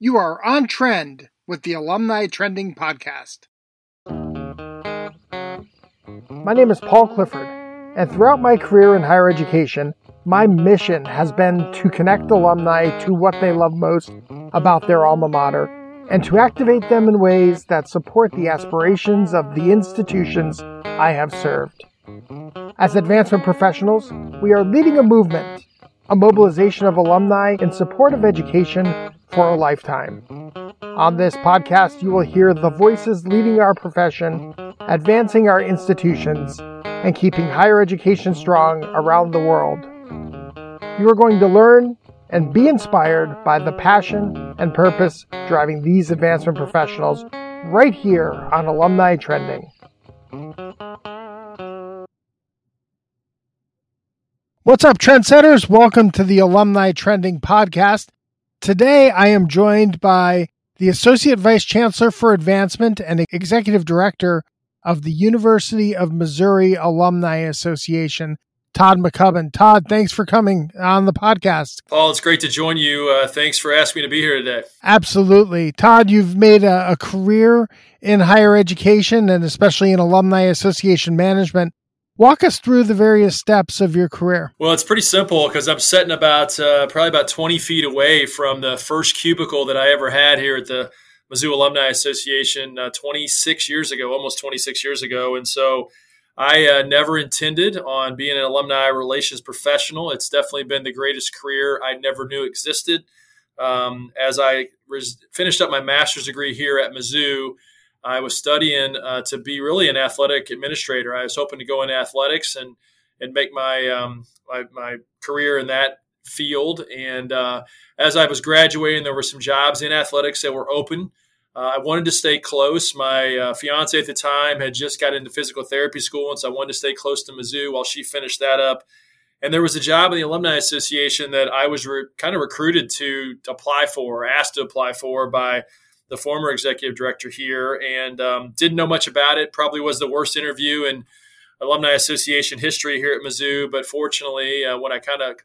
You are on trend with the Alumni Trending Podcast. My name is Paul Clifford, and throughout my career in higher education, my mission has been to connect alumni to what they love most about their alma mater and to activate them in ways that support the aspirations of the institutions I have served. As advancement professionals, we are leading a movement, a mobilization of alumni in support of education for a lifetime. On this podcast, you will hear the voices leading our profession, advancing our institutions, and keeping higher education strong around the world. You are going to learn and be inspired by the passion and purpose driving these advancement professionals right here on Alumni Trending. What's up, trendsetters? Welcome to the Alumni Trending Podcast. Today I am joined by the Associate Vice Chancellor for Advancement and Executive Director of the University of Missouri Alumni Association, Todd McCubbin. Todd, thanks for coming on the podcast. Paul, it's great to join you. Uh, thanks for asking me to be here today. Absolutely. Todd, you've made a, a career in higher education and especially in alumni association management. Walk us through the various steps of your career. Well, it's pretty simple because I'm sitting about uh, probably about 20 feet away from the first cubicle that I ever had here at the Mizzou Alumni Association uh, 26 years ago, almost 26 years ago. And so I uh, never intended on being an alumni relations professional. It's definitely been the greatest career I never knew existed. Um, as I res- finished up my master's degree here at Mizzou, I was studying uh, to be really an athletic administrator. I was hoping to go into athletics and and make my um, my, my, career in that field. And uh, as I was graduating, there were some jobs in athletics that were open. Uh, I wanted to stay close. My uh, fiance at the time had just got into physical therapy school, and so I wanted to stay close to Mizzou while she finished that up. And there was a job in the Alumni Association that I was re- kind of recruited to apply for, asked to apply for by the former executive director here, and um, didn't know much about it. Probably was the worst interview in alumni association history here at Mizzou. But fortunately, uh, when I kind of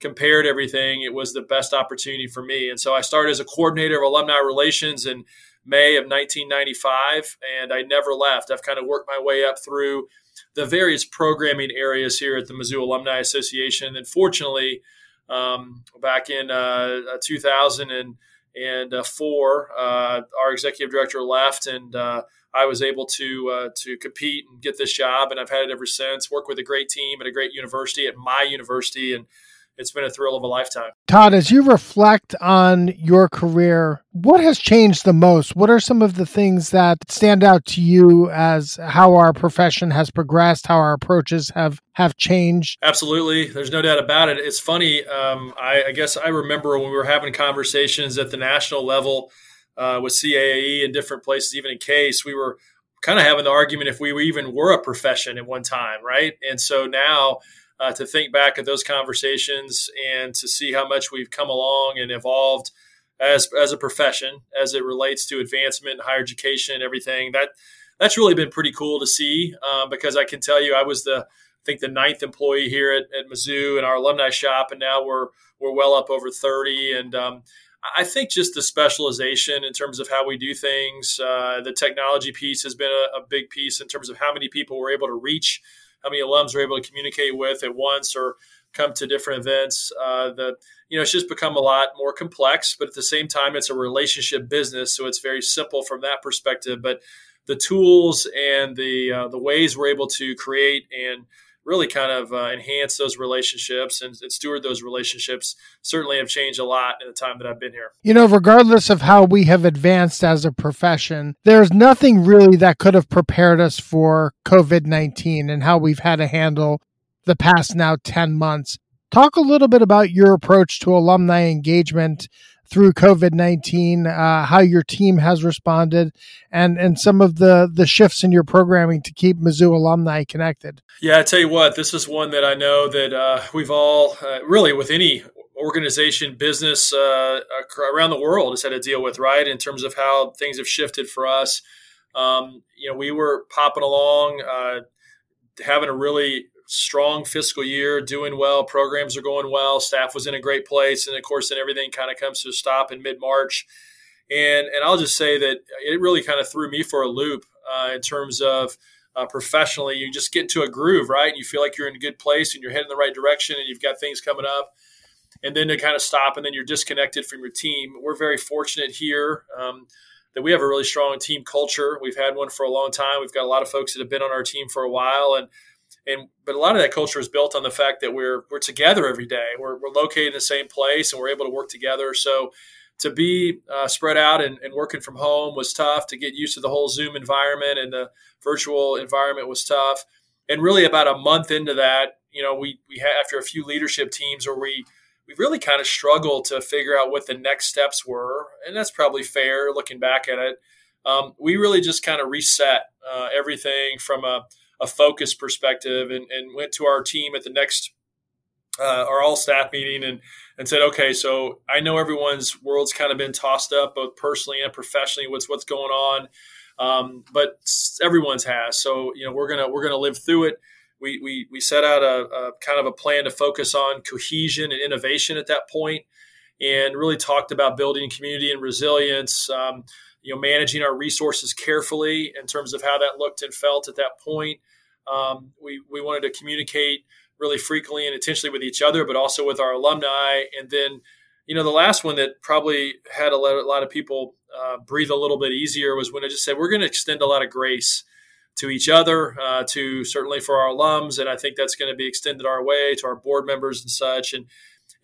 compared everything, it was the best opportunity for me. And so I started as a coordinator of alumni relations in May of 1995, and I never left. I've kind of worked my way up through the various programming areas here at the Mizzou Alumni Association. And fortunately, um, back in uh, 2000 and and uh, four, uh, our executive director left, and uh, I was able to uh, to compete and get this job, and I've had it ever since. Work with a great team at a great university at my university, and it's been a thrill of a lifetime. Todd, as you reflect on your career, what has changed the most? What are some of the things that stand out to you as how our profession has progressed, how our approaches have have changed? Absolutely, there's no doubt about it. It's funny. Um, I, I, guess I remember when we were having conversations at the national level uh, with CAAE and different places, even in CASE, we were kind of having the argument if we even were a profession at one time, right? And so now uh, to think back at those conversations and to see how much we've come along and evolved as as a profession as it relates to advancement, higher education, everything. That that's really been pretty cool to see uh, because I can tell you I was the I think the ninth employee here at, at Mizzou in our alumni shop, and now we're we're well up over thirty. And um, I think just the specialization in terms of how we do things, uh, the technology piece has been a, a big piece in terms of how many people we're able to reach how many alums are able to communicate with at once or come to different events. Uh, the you know it's just become a lot more complex, but at the same time, it's a relationship business, so it's very simple from that perspective. But the tools and the uh, the ways we're able to create and really kind of uh, enhance those relationships and, and, steward those relationships certainly have changed a lot in the time that I've been here. You know, regardless of how we have advanced as a profession, there's nothing really that could have prepared us for COVID 19 and how we've had to handle the past now 10 months. Talk a little bit about your approach to alumni engagement through COVID nineteen, uh, how your team has responded, and and some of the the shifts in your programming to keep Mizzou alumni connected. Yeah, I tell you what, this is one that I know that uh, we've all uh, really with any organization, business uh, around the world has had to deal with, right? In terms of how things have shifted for us. Um, you know, we were popping along, uh, having a really strong fiscal year, doing well. Programs are going well. Staff was in a great place, and of course, then everything kind of comes to a stop in mid March. And and I'll just say that it really kind of threw me for a loop uh, in terms of uh, professionally. You just get into a groove, right? And you feel like you're in a good place and you're heading the right direction, and you've got things coming up. And then to kind of stop, and then you're disconnected from your team. We're very fortunate here. Um, that we have a really strong team culture. We've had one for a long time. We've got a lot of folks that have been on our team for a while, and and but a lot of that culture is built on the fact that we're we're together every day. We're, we're located in the same place, and we're able to work together. So to be uh, spread out and, and, working from home was tough. To get used to the whole Zoom environment and the virtual environment was tough. And really, about a month into that, you know, we we had after a few leadership teams where we we really kind of struggled to figure out what the next steps were, and that's probably fair looking back at it. Um, we really just kind of reset uh, everything from a, a focus perspective and, and, went to our team at the next uh, our all staff meeting and and said, okay, so I know everyone's world's kind of been tossed up both personally and professionally. What's what's going on, um, but everyone's has. So you know we're gonna we're gonna live through it we, we, we set out a, a, kind of a plan to focus on cohesion and innovation at that point and really talked about building community and resilience um, you know managing our resources carefully in terms of how that looked and felt at that point um, we, we wanted to communicate really frequently and intentionally with each other but also with our alumni and then you know the last one that probably had a lot, a lot of people uh, breathe a little bit easier was when i just said we're going to extend a lot of grace to each other, uh, to certainly for our alums, and I think that's going to be extended our way to our board members and such. And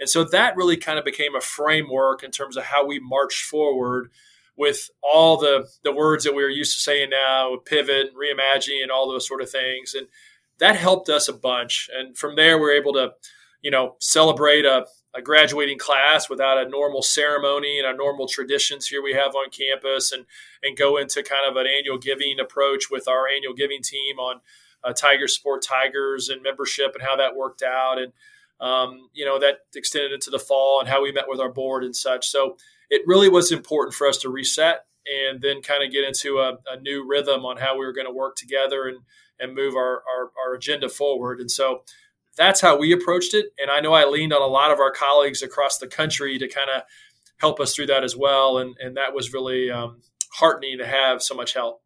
and so that really kind of became a framework in terms of how we marched forward with all the the words that we are used to saying now, pivot, and reimagining, and all those sort of things. And that helped us a bunch. And from there, we we're able to, you know, celebrate a, a graduating class without a normal ceremony and our normal traditions here we have on campus and and go into kind of an annual giving approach with our annual giving team on uh, Tiger Sport Tigers and membership and how that worked out and um, you know that extended into the fall and how we met with our board and such so it really was important for us to reset and then kind of get into a, a new rhythm on how we were going to work together and and move our, our, our agenda forward and so that's how we approached it. And I know I leaned on a lot of our colleagues across the country to kind of help us through that as well. And, and that was really um, heartening to have so much help.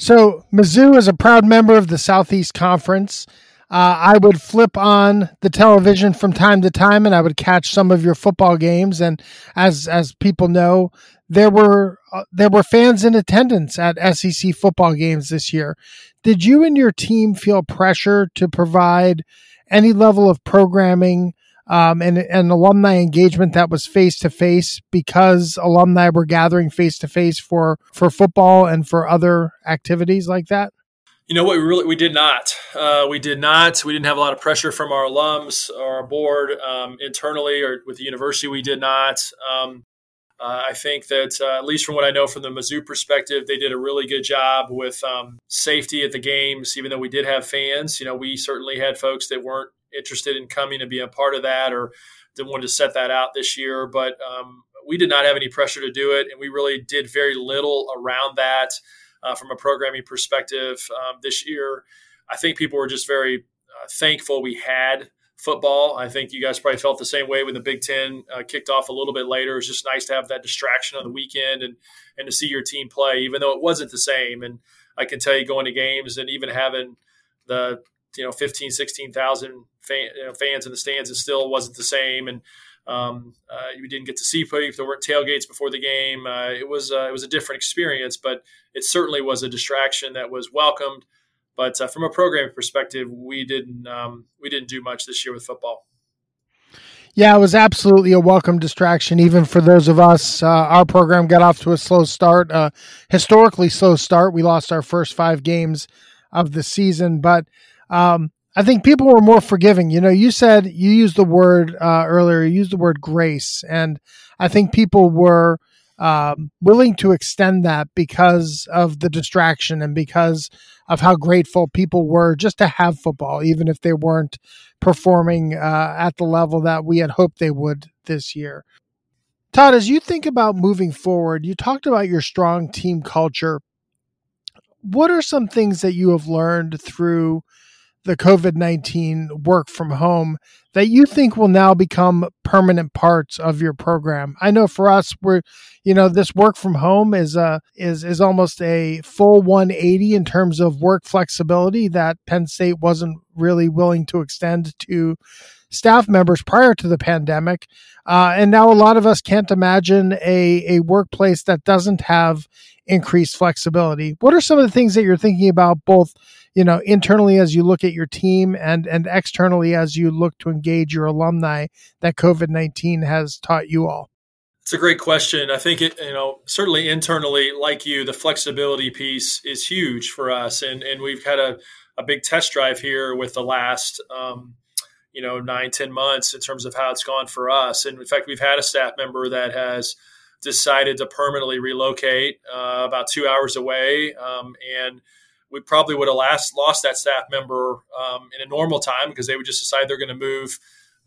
So, Mizzou is a proud member of the Southeast Conference. Uh, I would flip on the television from time to time, and I would catch some of your football games. And as as people know, there were uh, there were fans in attendance at SEC football games this year. Did you and your team feel pressure to provide any level of programming um, and, and alumni engagement that was face to face because alumni were gathering face to face for for football and for other activities like that? You know what? We really we did not. Uh, we did not. We didn't have a lot of pressure from our alums or our board um, internally or with the university. We did not. Um, uh, I think that, uh, at least from what I know from the Mizzou perspective, they did a really good job with um, safety at the games. Even though we did have fans, you know, we certainly had folks that weren't interested in coming to be a part of that or didn't want to set that out this year. But um, we did not have any pressure to do it, and we really did very little around that uh, from a programming perspective um, this year. I think people were just very uh, thankful we had football. I think you guys probably felt the same way when the Big Ten uh, kicked off a little bit later. It's just nice to have that distraction on the weekend and and to see your team play, even though it wasn't the same. And I can tell you going to games and even having the you know 15, 16,000 fan, you know, fans in the stands, it still wasn't the same. And um, uh, you didn't get to see people. There weren't tailgates before the game. Uh, it was uh, it was a different experience, but it certainly was a distraction that was welcomed. But uh, from a programming perspective, we didn't um, we didn't do much this year with football. Yeah, it was absolutely a welcome distraction, even for those of us. Uh, our program got off to a slow start, uh, historically slow start. We lost our first five games of the season, but um, I think people were more forgiving. You know, you said you used the word uh, earlier, you used the word grace, and I think people were um, willing to extend that because of the distraction and because of how grateful people were just to have football, even if they weren't performing uh, at the level that we had hoped they would this year. Todd, as you think about moving forward, you talked about your strong team culture. What are some things that you have learned through the COVID 19 work from home that you think will now become permanent parts of your program? I know for us, we're, you know, this work from home is a, is, is almost a full 180 in terms of work flexibility that Penn State wasn't really willing to extend to staff members prior to the pandemic. Uh, and now a lot of us can't imagine a, a workplace that doesn't have increased flexibility. What are some of the things that you're thinking about both, you know, internally as you look at your team and, and externally as you look to engage your alumni that COVID-19 has taught you all? It's a great question. I think it, you know, certainly internally, like you, the flexibility piece is huge for us. And, and we've had a, a big test drive here with the last, um, you know nine ten months in terms of how it's gone for us and in fact we've had a staff member that has decided to permanently relocate uh, about two hours away um, and we probably would have last lost that staff member um, in a normal time because they would just decide they're going to move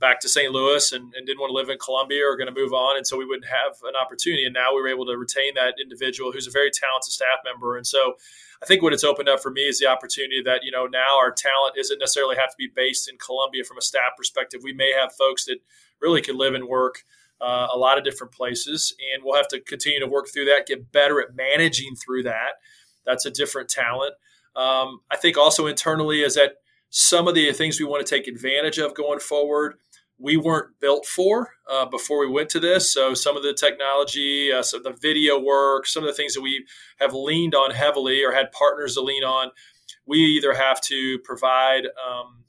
back to St. Louis and, and, didn't want to live in Columbia or going to move on. And so we wouldn't have an opportunity. And now we were able to retain that individual who's a very talented staff member. And so I think what it's opened up for me is the opportunity that, you know, now our talent isn't necessarily have to be based in Columbia from a staff perspective. We may have folks that really could live and work uh, a lot of different places. And we'll have to continue to work through that, get better at managing through that. That's a different talent. Um, I think also internally is that some of the things we want to take advantage of going forward – we weren't built for uh, before we went to this. So some of the technology, uh, some of the video work, some of the things that we have leaned on heavily or had partners to lean on, we either have to provide um,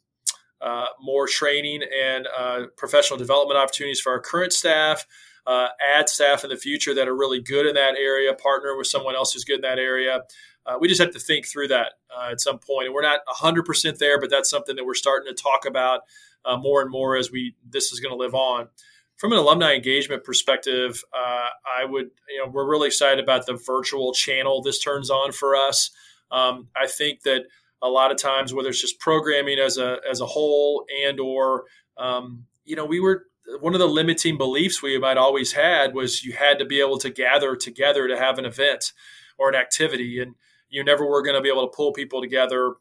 uh, more training and uh, professional development opportunities for our current staff. Uh, add staff in the future that are really good in that area, partner with someone else who's good in that area. Uh, we just have to think through that at some point. And we're not 100% there, but that's something that we're starting to talk about uh, more and more as we this is going to live on. From an alumni engagement perspective, uh, I would you know we're really excited about the virtual channel this turns on for us. Um, I think that a lot of times, whether it's just programming as a as a whole and or um, you know we were one of the limiting beliefs we might always had was you had to be able to gather together to have an event or an activity and you never were going to be able to pull people together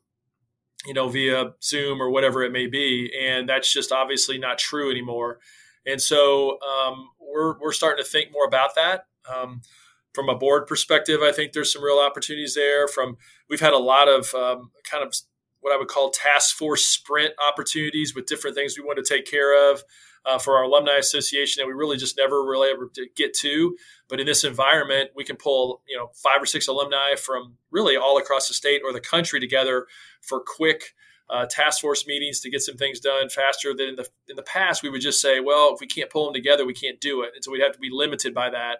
you know, via Zoom or whatever it may be. And that's just obviously not true anymore. And so um, we're, we're starting to think more about that. Um, from a board perspective, I think there's some real opportunities there. From we've had a lot of um, kind of what I would call task force sprint opportunities with different things we want to take care of uh, for our alumni association that we really just never really ever get to. But in this environment, we can pull you know five or six alumni from really all across the state or the country together for quick. Uh, task force meetings to get some things done faster than in the in the past. We would just say, well, if we can't pull them together, we can't do it, and so we'd have to be limited by that.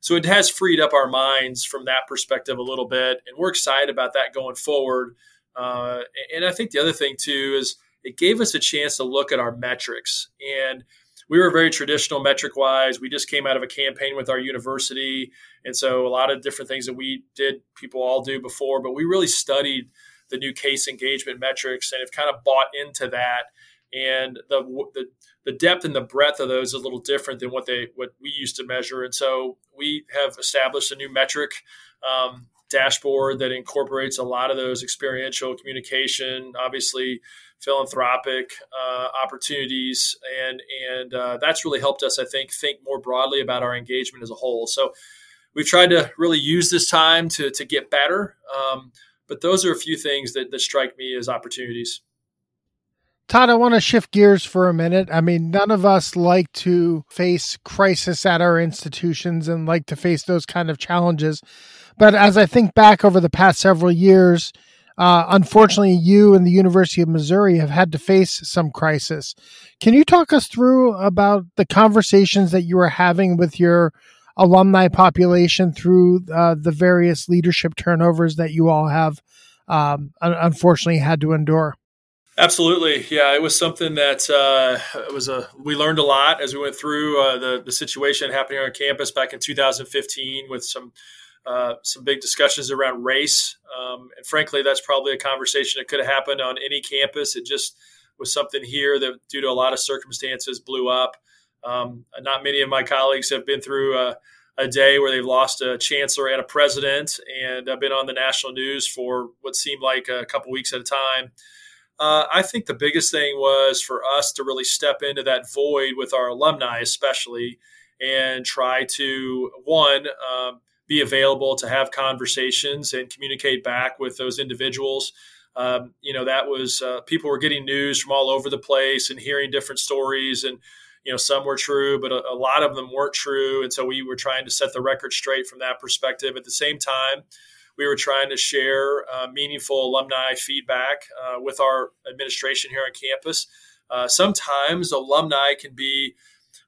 So it has freed up our minds from that perspective a little bit, and we're excited about that going forward. Uh, and I think the other thing too is it gave us a chance to look at our metrics. And we were very traditional metric wise. We just came out of a campaign with our university. And so a lot of different things that we did, people all do before, but we really studied the new CASE engagement metrics and have kind of bought into that. And the, the, the depth and the breadth of those is a little different than what they what we used to measure. And so we have established a new metric um, dashboard that incorporates a lot of those experiential communication, obviously philanthropic uh, opportunities, and and uh, that's really helped us, I think, think more broadly about our engagement as a whole. So we've tried to really use this time to to get better. Um, but those are a few things that, that strike me as opportunities. Todd, I want to shift gears for a minute. I mean, none of us like to face crisis at our institutions and like to face those kind of challenges. But as I think back over the past several years, uh, unfortunately, you and the University of Missouri have had to face some crisis. Can you talk us through about the conversations that you are having with your alumni population through uh, the various leadership turnovers that you all have um, unfortunately had to endure? Absolutely, yeah. It was something that uh, was a we learned a lot as we went through uh, the the situation happening on campus back in 2015 with some uh, some big discussions around race. Um, and frankly, that's probably a conversation that could have happened on any campus. It just was something here that, due to a lot of circumstances, blew up. Um, not many of my colleagues have been through a, a, day where they've lost a chancellor and a president, and I've been on the national news for what seemed like a couple weeks at a time. Uh, I think the biggest thing was for us to really step into that void with our alumni, especially, and try to one um, be available to have conversations and communicate back with those individuals. Um, you know, that was uh, people were getting news from all over the place and hearing different stories, and you know, some were true, but a, a lot of them weren't true. And so we were trying to set the record straight from that perspective. At the same time, we were trying to share uh, meaningful alumni feedback uh, with our administration here on campus. Uh, sometimes alumni can be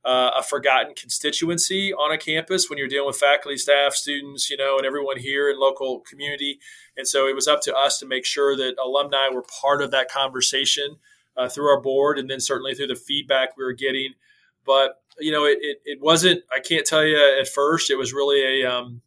uh, a forgotten constituency on a campus when you're dealing with faculty, staff, students, you know, and everyone here in local community. And so it was up to us to make sure that alumni were part of that conversation uh, through our board, and then certainly through the feedback we were getting. But you know, it, it, it wasn't. I can't tell you at first. It was really a um,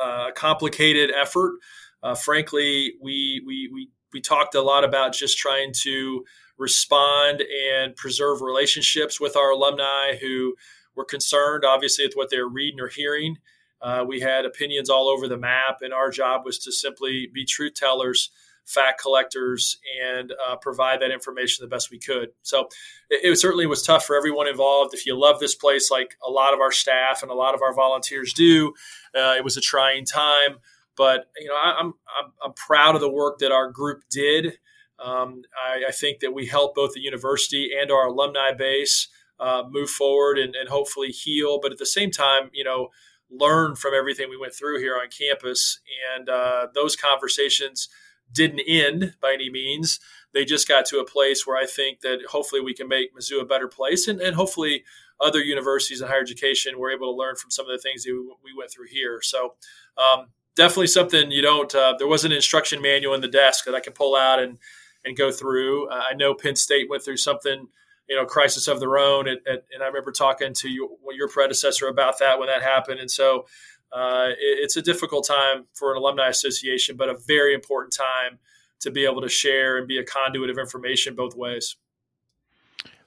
uh, complicated effort. Uh, frankly, we, we, we, we talked a lot about just trying to respond and preserve relationships with our alumni who were concerned, obviously, with what they're reading or hearing. Uh, we had opinions all over the map, and our job was to simply be truth tellers fact collectors and uh, provide that information the best we could. So it, it, certainly was tough for everyone involved. If you love this place, like a lot of our staff and a lot of our volunteers do, uh, it was a trying time. But you know, I, am I'm, I'm proud of the work that our group did. Um, I, I, think that we help both the university and our alumni base uh, move forward and, and hopefully heal. But at the same time, you know, learn from everything we went through here on campus. And uh, those conversations didn't end by any means. They just got to a place where I think that hopefully we can make Mizzou a better place, and, and hopefully other universities in higher education were able to learn from some of the things that we, went through here. So um, definitely something you don't. Uh, there was an instruction manual in the desk that I could pull out and and go through. Uh, I know Penn State went through something you know, crisis of their own. And I remember talking to you, your predecessor about that when that happened. And so uh, it, it's a difficult time for an alumni association, but a very important time to be able to share and be a conduit of information both ways.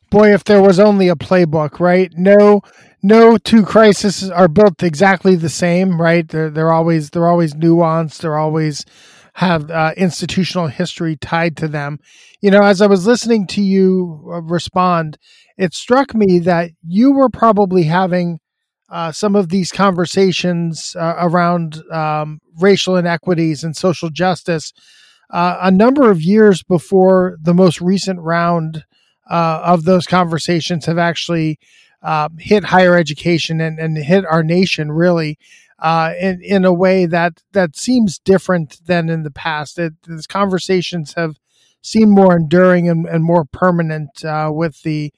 Boy, if there was only a playbook, right? No, no two crises are built exactly the same, right? They're they're always they're always nuanced. They're always have uh, institutional history tied to them. You know, as I was listening to you uh, respond, it struck me that you were probably having uh, some of these conversations uh, around um, racial inequities and social justice uh, a number of years before the most recent round uh, of those conversations have actually um, hit higher education and, and hit our nation really uh, in, in a way that, that seems different than in the past. It, these conversations have seemed more enduring and, and more permanent uh, with the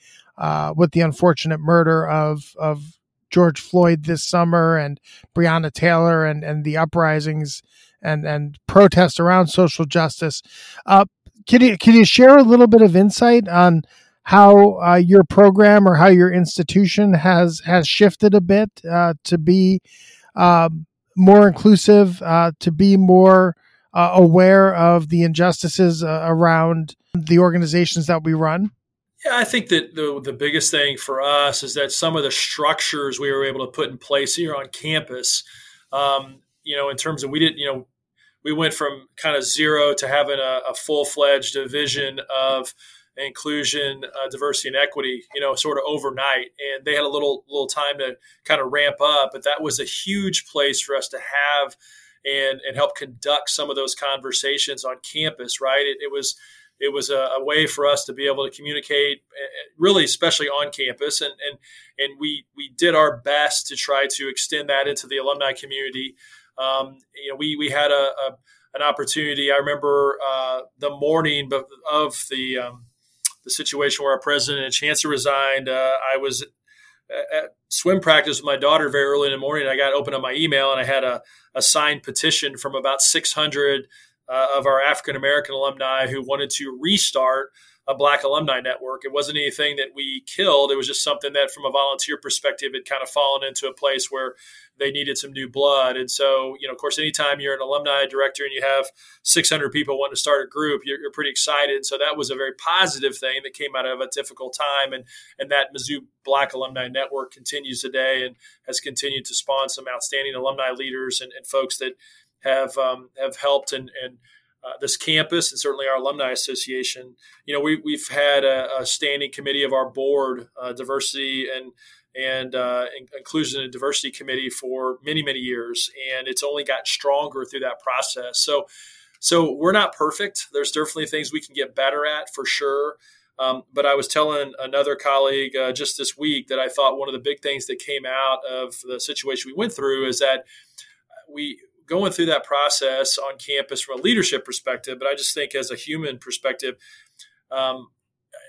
with the unfortunate murder of of George Floyd this summer and Breonna Taylor and, and the uprisings and, and protests around social justice. Uh, can you, can you share a little bit of insight on how uh, your program or how your institution has, has shifted a bit uh, to be more inclusive, uh, to be more uh, aware of the injustices uh, around the organizations that we run? Yeah, I think that the, the biggest thing for us is that some of the structures we were able to put in place here on campus, um, you know, in terms of we didn't, you know, we went from kind of zero to having a, a full fledged division of inclusion, uh, diversity, and equity, you know, sort of overnight. And they had a little little time to kind of ramp up, but that was a huge place for us to have and and help conduct some of those conversations on campus. Right? It, it was it was a, a, way for us to be able to communicate, eh, eh, really, especially on campus, and and and we we did our best to try to extend that into the alumni community. Um, you know, we we had a, a an opportunity. I remember uh, the morning of the um, the situation where our president and chancellor resigned. Uh, I was at swim practice with my daughter very early in the morning. I got open up my email and I had a, a signed petition from about 600 uh, of our African American alumni who wanted to restart a Black alumni network. It wasn't anything that we killed. It was just something that, from a volunteer perspective, had kind of fallen into a place where they needed some new blood. And so, you know, of course, anytime you're an alumni director and you have 600 people wanting to start a group, you're, you're pretty excited. So that was a very positive thing that came out of a difficult time. And and that Mizzou Black Alumni Network continues today and has continued to spawn some outstanding alumni leaders and, and folks that have um, have helped and, and uh, this campus and certainly our alumni association. You know, we, we've had a, a standing committee of our board, uh, diversity and and uh, inclusion and diversity committee for many many years, and it's only gotten stronger through that process. So, so we're not perfect. There's definitely things we can get better at for sure. Um, but I was telling another colleague uh, just this week that I thought one of the big things that came out of the situation we went through is that we going through that process on campus from a leadership perspective, but I just think as a human perspective, um,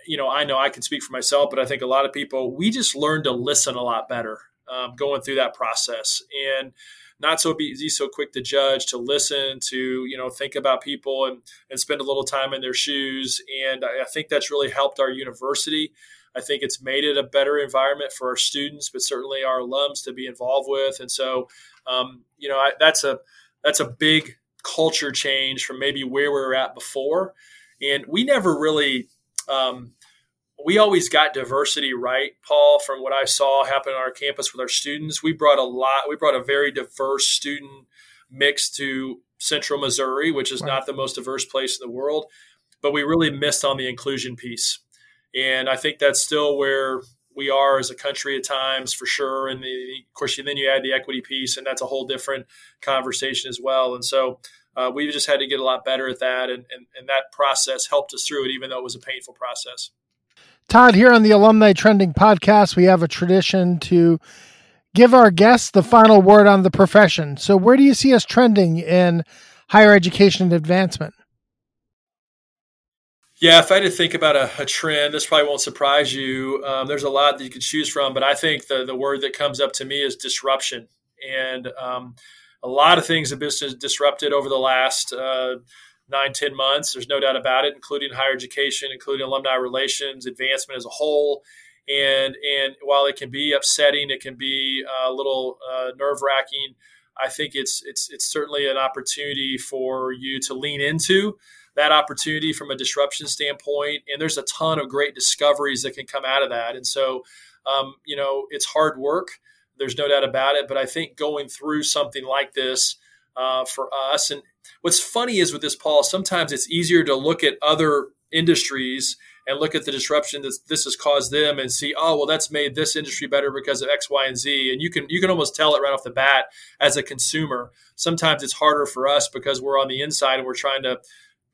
you know, I know I can speak for myself, but I think a lot of people, we just learned to listen a lot better um, going through that process and not so be so quick to judge, to listen, to, you know, think about people and, and spend a little time in their shoes. And I, I think that's really helped our university. I think it's made it a better environment for our students, but certainly our alums to be involved with. And so, um, you know, I, that's a that's a big culture change from maybe where we were at before. And we never really um, we always got diversity right, Paul, from what I saw happen on our campus with our students. We brought a lot, we brought a very diverse student mix to central Missouri, which is right. not the most diverse place in the world, but we really missed on the inclusion piece. And I think that's still where we are as a country at times for sure. And the, of course, you, then you add the equity piece, and that's a whole different conversation as well. And so uh, we just had to get a lot better at that. And, and, and that process helped us through it, even though it was a painful process. Todd, here on the Alumni Trending podcast, we have a tradition to give our guests the final word on the profession. So, where do you see us trending in higher education and advancement? Yeah, if I had to think about a, a trend, this probably won't surprise you. Um, there's a lot that you could choose from, but I think the, the word that comes up to me is disruption. And um, a lot of things have been disrupted over the last uh, nine, ten months. There's no doubt about it, including higher education, including alumni relations, advancement as a whole. And and while it can be upsetting, it can be a little uh, nerve wracking. I think it's it's it's certainly an opportunity for you to lean into that opportunity from a disruption standpoint. And there's a ton of great discoveries that can come out of that. And so, um, you know, it's hard work. There's no doubt about it. But I think going through something like this uh, for us, and what's funny is with this, Paul, sometimes it's easier to look at other industries and look at the disruption that this has caused them and see, oh, well, that's made this industry better because of X, Y, and Z. And you can you can almost tell it right off the bat as a consumer. Sometimes it's harder for us because we're on the inside and we're trying to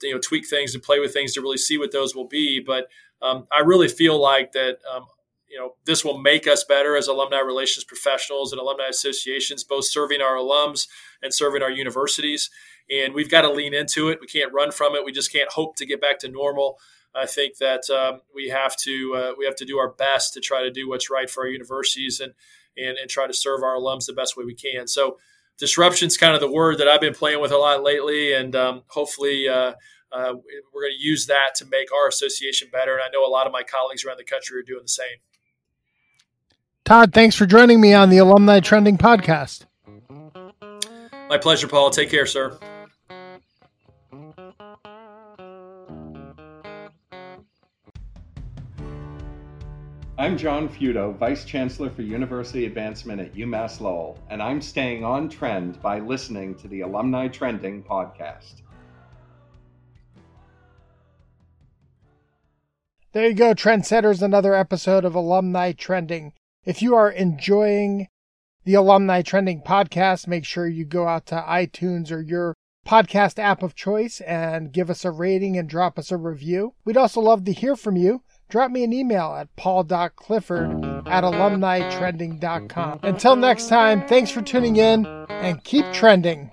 you know tweak things and play with things to really see what those will be. But um, I really feel like that um, you know this will make us better as alumni relations professionals and alumni associations, both serving our alums and serving our universities. And we've got to lean into it. We can't run from it. We just can't hope to get back to normal. I think that um, we have to uh, we have to do our best to try to do what's right for our universities and and, and try to serve our alums the best way we can. So disruption is kind of the word that I've been playing with a lot lately, and um, hopefully uh, uh, we're going to use that to make our association better. And I know a lot of my colleagues around the country are doing the same. Todd, thanks for joining me on the Alumni Trending Podcast. My pleasure, Paul. Take care, sir. I'm John Feudo, Vice Chancellor for University Advancement at UMass Lowell, and I'm staying on trend by listening to the Alumni Trending podcast. There you go, trendsetters, another episode of Alumni Trending. If you are enjoying the Alumni Trending podcast, make sure you go out to iTunes or your podcast app of choice and give us a rating and drop us a review. We'd also love to hear from you drop me an email at paul.clifford at alumnitrending.com. Until next time, thanks for tuning in and keep trending.